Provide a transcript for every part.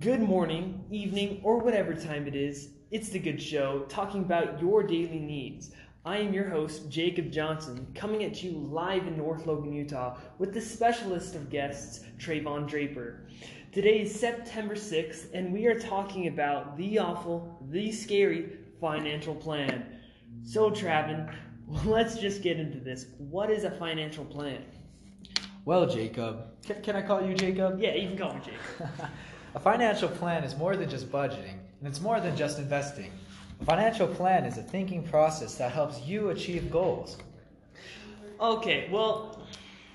Good morning, evening, or whatever time it is. It's the Good Show, talking about your daily needs. I am your host, Jacob Johnson, coming at you live in North Logan, Utah, with the specialist of guests, Trayvon Draper. Today is September 6th, and we are talking about the awful, the scary financial plan. So, Travin, let's just get into this. What is a financial plan? Well, Jacob, can, can I call you Jacob? Yeah, you can call me Jacob. a financial plan is more than just budgeting, and it's more than just investing. A financial plan is a thinking process that helps you achieve goals. Okay, well,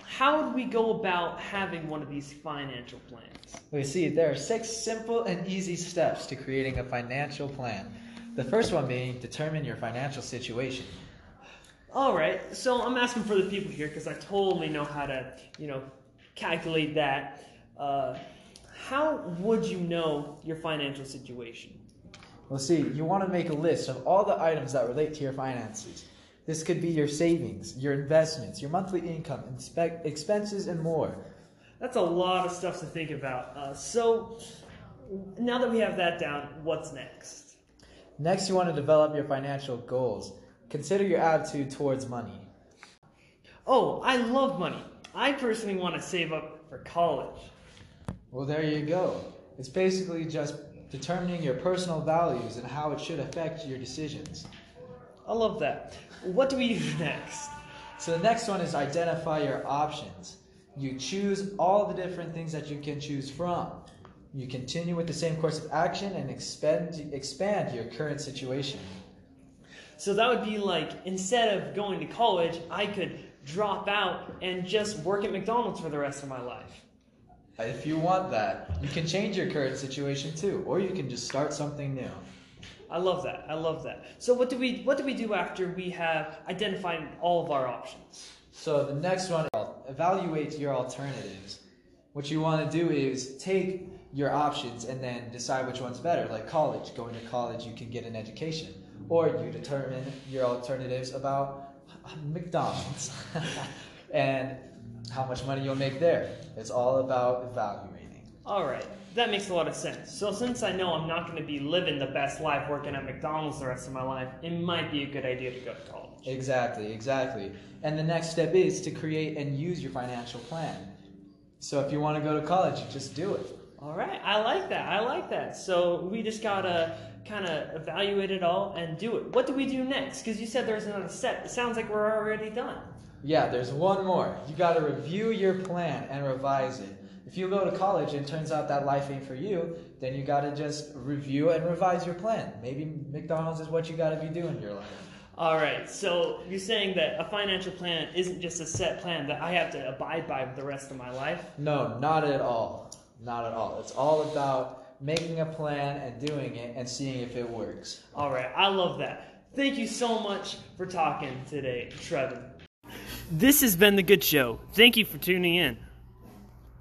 how would we go about having one of these financial plans? We see there are six simple and easy steps to creating a financial plan. The first one being determine your financial situation. All right, so I'm asking for the people here because I totally know how to, you know, calculate that. Uh, how would you know your financial situation? Well, see, you want to make a list of all the items that relate to your finances. This could be your savings, your investments, your monthly income, inspe- expenses, and more. That's a lot of stuff to think about. Uh, so, now that we have that down, what's next? Next, you want to develop your financial goals. Consider your attitude towards money. Oh, I love money. I personally want to save up for college. Well, there you go. It's basically just determining your personal values and how it should affect your decisions. I love that. What do we do next? So, the next one is identify your options. You choose all the different things that you can choose from. You continue with the same course of action and expand, expand your current situation. So that would be like instead of going to college, I could drop out and just work at McDonald's for the rest of my life. If you want that, you can change your current situation too, or you can just start something new. I love that. I love that. So what do we what do we do after we have identified all of our options? So the next one, evaluate your alternatives. What you want to do is take your options and then decide which one's better. Like college, going to college, you can get an education or you determine your alternatives about uh, McDonald's and how much money you'll make there. It's all about evaluating. All right, that makes a lot of sense. So, since I know I'm not going to be living the best life working at McDonald's the rest of my life, it might be a good idea to go to college. Exactly, exactly. And the next step is to create and use your financial plan. So, if you want to go to college, just do it. All right, I like that. I like that. So, we just got to kind of evaluate it all and do it. What do we do next? Because you said there's another step. It sounds like we're already done. Yeah, there's one more. You got to review your plan and revise it. If you go to college and turns out that life ain't for you, then you got to just review and revise your plan. Maybe McDonald's is what you got to be doing in your life. All right, so you're saying that a financial plan isn't just a set plan that I have to abide by the rest of my life? No, not at all. Not at all. It's all about making a plan and doing it and seeing if it works. All right, I love that. Thank you so much for talking today, Trevin. This has been The Good Show. Thank you for tuning in.